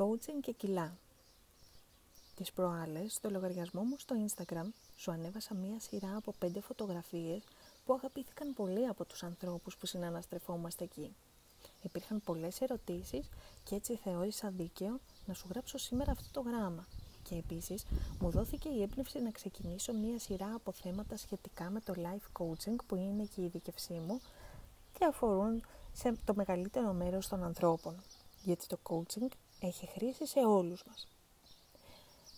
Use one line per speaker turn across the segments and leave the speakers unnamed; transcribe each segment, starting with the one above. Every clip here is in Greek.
Coaching και κιλά. Τις προάλλες, στο λογαριασμό μου στο Instagram, σου ανέβασα μία σειρά από πέντε φωτογραφίες που αγαπήθηκαν πολύ από τους ανθρώπους που συναναστρεφόμαστε εκεί. Υπήρχαν πολλές ερωτήσεις και έτσι θεώρησα δίκαιο να σου γράψω σήμερα αυτό το γράμμα. Και επίσης μου δόθηκε η έμπνευση να ξεκινήσω μία σειρά από θέματα σχετικά με το life coaching που είναι και η ειδικευσή μου και αφορούν σε το μεγαλύτερο μέρος των ανθρώπων. Γιατί το coaching έχει χρήση σε όλους μας.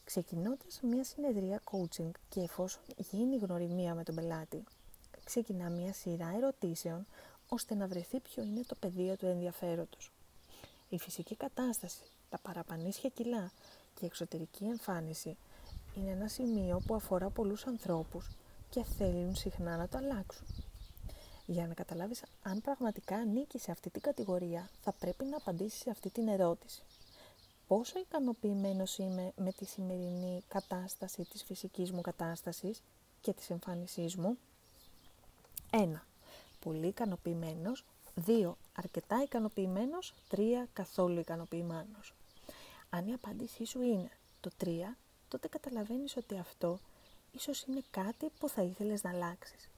Ξεκινώντας μια συνεδρία coaching και εφόσον γίνει γνωριμία με τον πελάτη, ξεκινά μια σειρά ερωτήσεων ώστε να βρεθεί ποιο είναι το πεδίο του ενδιαφέροντος. Η φυσική κατάσταση, τα παραπανίσια κιλά και η εξωτερική εμφάνιση είναι ένα σημείο που αφορά πολλούς ανθρώπους και θέλουν συχνά να το αλλάξουν. Για να καταλάβεις αν πραγματικά ανήκει σε αυτή την κατηγορία, θα πρέπει να απαντήσεις σε αυτή την ερώτηση. Πόσο ικανοποιημένος είμαι με τη σημερινή κατάσταση της φυσικής μου κατάστασης και της εμφάνισής μου; 1. Πολύ ικανοποιημένος. 2. Αρκετά ικανοποιημένος. 3. Καθόλου ικανοποιημένος. Αν η απάντησή σου είναι το 3, τότε καταλαβαίνεις ότι αυτό ίσως είναι κάτι που θα ήθελες να αλλάξεις.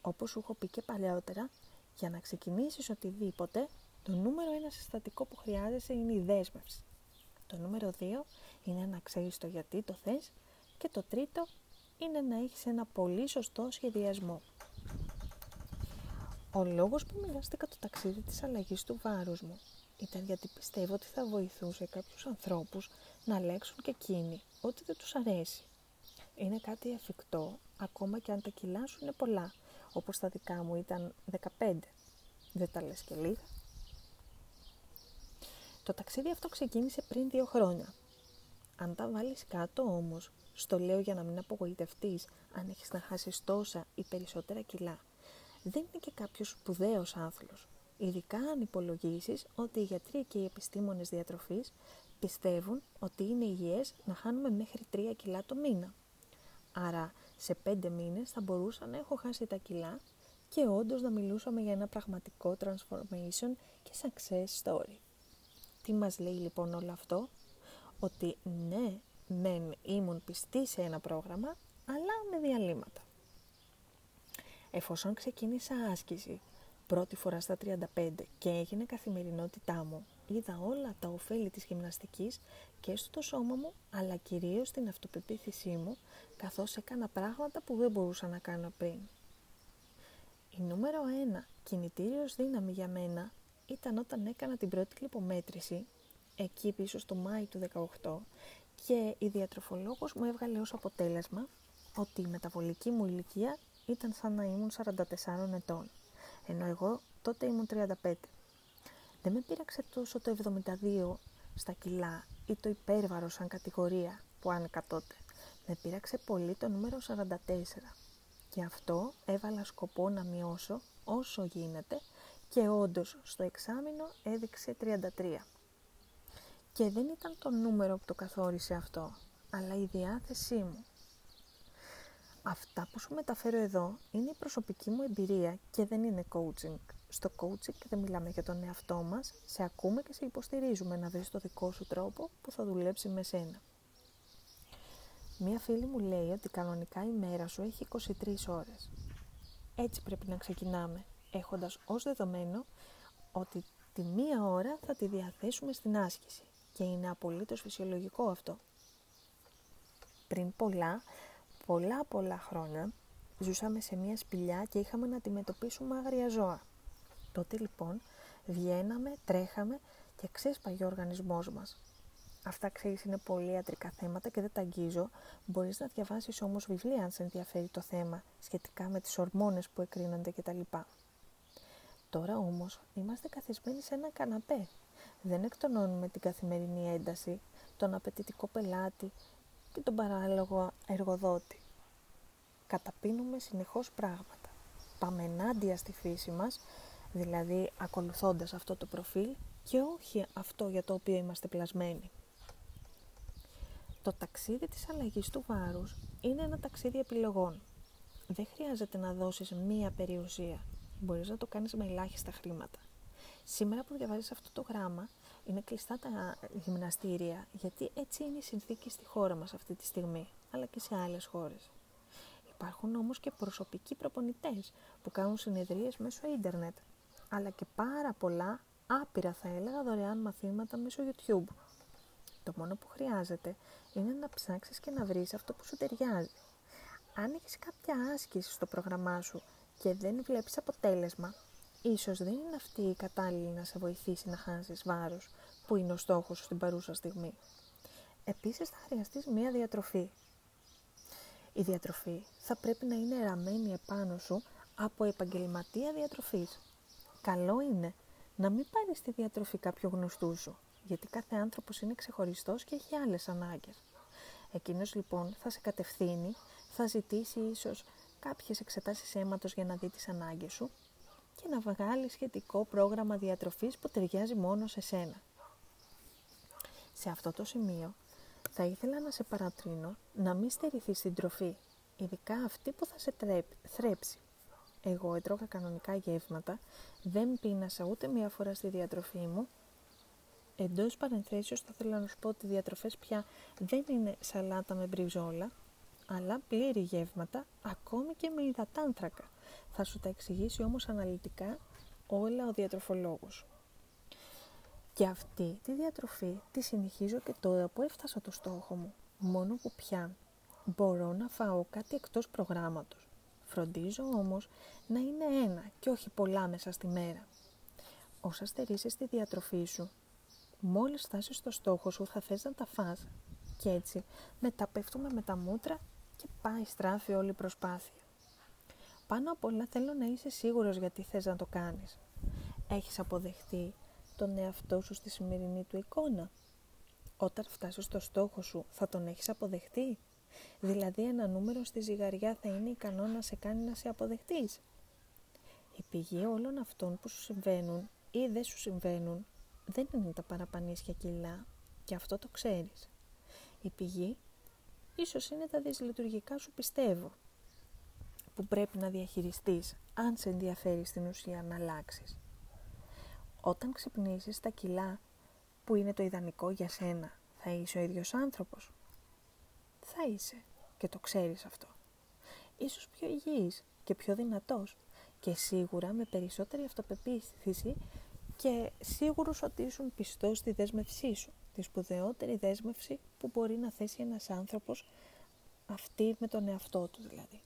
Όπως σου έχω πει και παλαιότερα, για να ξεκινήσεις οτιδήποτε, το νούμερο ένα συστατικό που χρειάζεσαι είναι η δέσμευση. Το νούμερο 2 είναι να ξέρεις το γιατί το θες και το τρίτο είναι να έχεις ένα πολύ σωστό σχεδιασμό. Ο λόγος που μοιράστηκα το ταξίδι της αλλαγής του βάρους μου ήταν γιατί πιστεύω ότι θα βοηθούσε κάποιους ανθρώπους να αλλάξουν και εκείνοι ό,τι δεν τους αρέσει. Είναι κάτι εφικτό, ακόμα και αν τα κιλά σου είναι πολλά, όπως τα δικά μου ήταν 15. Δεν τα λες και λίγα. Το ταξίδι αυτό ξεκίνησε πριν δύο χρόνια. Αν τα βάλεις κάτω όμως, στο λέω για να μην απογοητευτείς αν έχεις να χάσεις τόσα ή περισσότερα κιλά, δεν είναι και κάποιος σπουδαίος άθλος. Ειδικά αν υπολογίσεις ότι οι γιατροί και οι επιστήμονες διατροφής πιστεύουν ότι είναι υγιές να χάνουμε μέχρι 3 κιλά το μήνα. Άρα σε 5 μήνες θα μπορούσα να έχω χάσει τα κιλά και όντως να μιλούσαμε για ένα πραγματικό transformation και success story. Τι μας λέει λοιπόν όλο αυτό; Ότι ναι, μεν ήμουν πιστή σε ένα πρόγραμμα, αλλά με διαλύματα. Εφόσον ξεκίνησα άσκηση πρώτη φορά στα 35 και έγινε καθημερινότητά μου, είδα όλα τα ωφέλη της γυμναστικής και στο σώμα μου, αλλά κυρίως στην αυτοπεποίθησή μου, καθώς έκανα πράγματα που δεν μπορούσα να κάνω πριν. Η νούμερο 1 κινητήριος δύναμη για μένα ήταν όταν έκανα την πρώτη λιπομέτρηση, εκεί πίσω στο Μάη του 18, και η διατροφολόγος μου έβγαλε ως αποτέλεσμα ότι η μεταβολική μου ηλικία ήταν σαν να ήμουν 44 ετών, ενώ εγώ τότε ήμουν 35. Δεν με πείραξε τόσο το 72 στα κιλά ή το υπέρβαρο σαν κατηγορία που άνεκα τότε. Με πείραξε πολύ το νούμερο 44 και αυτό έβαλα σκοπό να μειώσω όσο γίνεται και όντως στο εξάμεινο έδειξε 33. Και δεν ήταν το νούμερο που το καθόρισε αυτό, αλλά η διάθεσή μου. Αυτά που σου μεταφέρω εδώ είναι η προσωπική μου εμπειρία και δεν είναι coaching. Στο coaching δεν μιλάμε για τον εαυτό μας, σε ακούμε και σε υποστηρίζουμε να βρεις το δικό σου τρόπο που θα δουλέψει με σένα. Μία φίλη μου λέει ότι κανονικά η μέρα σου έχει 23 ώρες. Έτσι πρέπει να ξεκινάμε έχοντας ως δεδομένο ότι τη μία ώρα θα τη διαθέσουμε στην άσκηση και είναι απολύτως φυσιολογικό αυτό. Πριν πολλά, πολλά πολλά χρόνια ζούσαμε σε μια σπηλιά και είχαμε να αντιμετωπίσουμε άγρια ζώα. Τότε λοιπόν βγαίναμε, τρέχαμε και ξέσπαγε ο οργανισμός μας. Αυτά ξέρεις είναι πολύ ιατρικά θέματα και δεν τα αγγίζω. Μπορείς να διαβάσεις όμως βιβλία αν σε ενδιαφέρει το θέμα σχετικά με τις ορμόνες που εκρίνονται κτλ. Τώρα όμως είμαστε καθισμένοι σε ένα καναπέ. Δεν εκτονώνουμε την καθημερινή ένταση, τον απαιτητικό πελάτη και τον παράλογο εργοδότη. Καταπίνουμε συνεχώς πράγματα. Πάμε ενάντια στη φύση μας, δηλαδή ακολουθώντας αυτό το προφίλ και όχι αυτό για το οποίο είμαστε πλασμένοι. Το ταξίδι της αλλαγής του βάρους είναι ένα ταξίδι επιλογών. Δεν χρειάζεται να δώσεις μία περιουσία μπορείς να το κάνεις με ελάχιστα χρήματα. Σήμερα που διαβάζεις αυτό το γράμμα, είναι κλειστά τα γυμναστήρια, γιατί έτσι είναι η συνθήκη στη χώρα μας αυτή τη στιγμή, αλλά και σε άλλες χώρες. Υπάρχουν όμως και προσωπικοί προπονητές που κάνουν συνεδρίες μέσω ίντερνετ, αλλά και πάρα πολλά, άπειρα θα έλεγα, δωρεάν μαθήματα μέσω YouTube. Το μόνο που χρειάζεται είναι να ψάξεις και να βρεις αυτό που σου ταιριάζει. Αν έχεις κάποια άσκηση στο πρόγραμμά σου και δεν βλέπεις αποτέλεσμα, ίσως δεν είναι αυτή η κατάλληλη να σε βοηθήσει να χάσεις βάρος, που είναι ο στόχος σου στην παρούσα στιγμή. Επίσης θα χρειαστείς μία διατροφή. Η διατροφή θα πρέπει να είναι ραμμένη επάνω σου από επαγγελματία διατροφής. Καλό είναι να μην πάρεις τη διατροφή κάποιου γνωστού σου, γιατί κάθε άνθρωπος είναι ξεχωριστός και έχει άλλες ανάγκες. Εκείνος λοιπόν θα σε κατευθύνει, θα ζητήσει ίσως κάποιες εξετάσεις αίματος για να δει τις ανάγκες σου και να βγάλει σχετικό πρόγραμμα διατροφής που ταιριάζει μόνο σε σένα. Σε αυτό το σημείο θα ήθελα να σε παρατρύνω να μην στερηθείς την τροφή, ειδικά αυτή που θα σε θρέψει. Εγώ έτρωγα κανονικά γεύματα, δεν πίνασα ούτε μία φορά στη διατροφή μου. Εντός παρενθέσεως θα ήθελα να σου πω ότι οι διατροφές πια δεν είναι σαλάτα με μπριζόλα, αλλά πλήρη γεύματα, ακόμη και με υδατάνθρακα. Θα σου τα εξηγήσει όμως αναλυτικά όλα ο διατροφολόγος. Και αυτή τη διατροφή τη συνεχίζω και τώρα που έφτασα το στόχο μου. Μόνο που πια μπορώ να φάω κάτι εκτός προγράμματος. Φροντίζω όμως να είναι ένα και όχι πολλά μέσα στη μέρα. Όσα στερήσεις τη διατροφή σου, μόλις φτάσεις στο στόχο σου θα θες να τα φας και έτσι μετά πέφτουμε με τα μούτρα και πάει στράφη όλη η προσπάθεια. Πάνω απ' όλα θέλω να είσαι σίγουρος γιατί θες να το κάνεις. Έχεις αποδεχτεί τον εαυτό σου στη σημερινή του εικόνα. Όταν φτάσεις στο στόχο σου θα τον έχεις αποδεχτεί; Δηλαδή ένα νούμερο στη ζυγαριά θα είναι ικανό να σε κάνει να σε αποδεχτείς; Η πηγή όλων αυτών που σου συμβαίνουν ή δεν σου συμβαίνουν δεν είναι τα παραπανίσια κιλά και αυτό το ξέρεις. Η πηγή ίσως είναι τα δυσλειτουργικά σου πιστεύω που πρέπει να διαχειριστείς αν σε ενδιαφέρει στην ουσία να αλλάξεις. Όταν ξυπνήσεις τα κιλά που είναι το ιδανικό για σένα, θα είσαι ο ίδιος άνθρωπος. Θα είσαι και το ξέρεις αυτό. Ίσως πιο υγιής και πιο δυνατός και σίγουρα με περισσότερη αυτοπεποίθηση και σίγουρος ότι ήσουν πιστός στη δέσμευσή σου, τη σπουδαιότερη δέσμευση που μπορεί να θέσει ένας άνθρωπος αυτή με τον εαυτό του δηλαδή.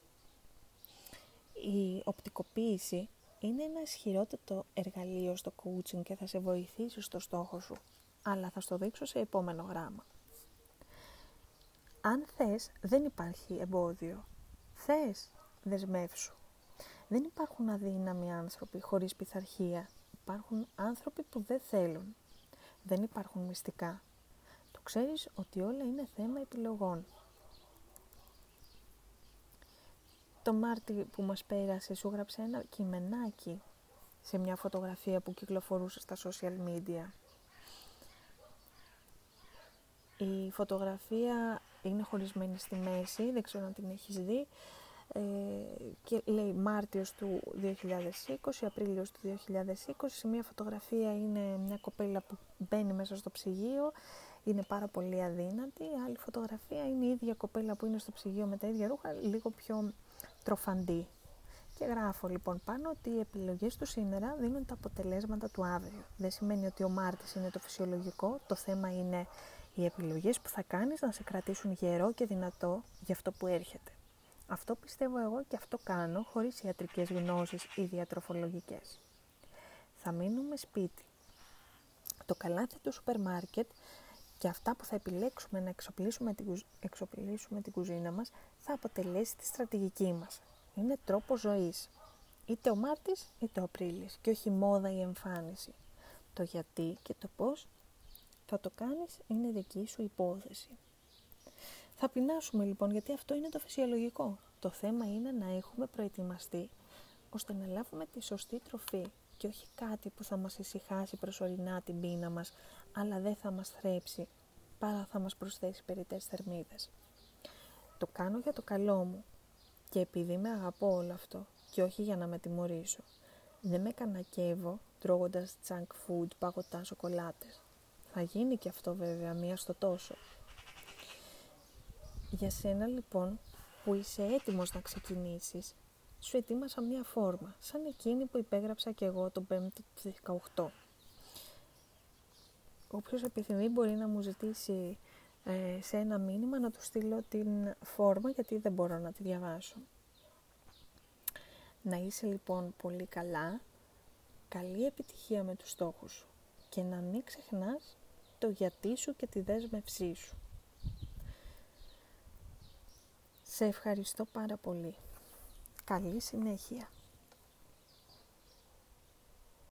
Η οπτικοποίηση είναι ένα ισχυρότερο εργαλείο στο coaching και θα σε βοηθήσει στο στόχο σου, αλλά θα στο δείξω σε επόμενο γράμμα. Αν θες, δεν υπάρχει εμπόδιο. Θες, δεσμεύσου. Δεν υπάρχουν αδύναμοι άνθρωποι χωρίς πειθαρχία. Υπάρχουν άνθρωποι που δεν θέλουν. Δεν υπάρχουν μυστικά. Το ξέρεις ότι όλα είναι θέμα επιλογών. Το Μάρτι που μας πέρασε σου γράψε ένα κειμενάκι σε μια φωτογραφία που κυκλοφορούσε στα social media. Η φωτογραφία είναι χωρισμένη στη μέση, δεν ξέρω αν την έχεις δει, ε, και λέει Μάρτιος του 2020, Απρίλιος του 2020. Σε μια φωτογραφία είναι μια κοπέλα που μπαίνει μέσα στο ψυγείο, είναι πάρα πολύ αδύνατη. Άλλη φωτογραφία είναι η ίδια κοπέλα που είναι στο ψυγείο με τα ίδια ρούχα, λίγο πιο τροφαντή. Και γράφω λοιπόν πάνω ότι οι επιλογές του σήμερα δίνουν τα αποτελέσματα του αύριο. Δεν σημαίνει ότι ο Μάρτης είναι το φυσιολογικό, το θέμα είναι οι επιλογές που θα κάνεις να σε κρατήσουν γερό και δυνατό για αυτό που έρχεται. Αυτό πιστεύω εγώ και αυτό κάνω χωρίς ιατρικές γνώσεις ή διατροφολογικές. Θα μείνουμε σπίτι. Το καλάθι του σούπερ μάρκετ και αυτά που θα επιλέξουμε να εξοπλίσουμε την, εξοπλίσουμε την κουζίνα μας θα αποτελέσει τη στρατηγική μας. Είναι τρόπο ζωής. Είτε ο Μάρτης είτε ο Απρίλης και όχι μόδα ή εμφάνιση. Το γιατί και το πώς θα το κάνεις είναι δική σου υπόθεση. Θα πεινάσουμε λοιπόν γιατί αυτό είναι το φυσιολογικό. Το θέμα είναι να έχουμε προετοιμαστεί ώστε να λάβουμε τη σωστή τροφή και όχι κάτι που θα μας ησυχάσει προσωρινά την πείνα μας αλλά δεν θα μας θρέψει παρά θα μας προσθέσει περιττές θερμίδες. Το κάνω για το καλό μου και επειδή με αγαπώ όλο αυτό και όχι για να με τιμωρήσω. Δεν με κανακεύω τρώγοντας junk food, παγωτά, σοκολάτες. Θα γίνει και αυτό βέβαια, μία στο τόσο. Για σένα λοιπόν που είσαι έτοιμος να ξεκινήσεις, σου ετοίμασα μία φόρμα, σαν εκείνη που υπέγραψα και εγώ τον 5ο του 18. Όποιος επιθυμεί μπορεί να μου ζητήσει ε, σε ένα μήνυμα να του στείλω την φόρμα γιατί δεν μπορώ να τη διαβάσω. Να είσαι λοιπόν πολύ καλά, καλή επιτυχία με τους στόχους σου και να μην ξεχνάς το γιατί σου και τη δέσμευσή σου. Σε ευχαριστώ πάρα πολύ. Καλή συνέχεια.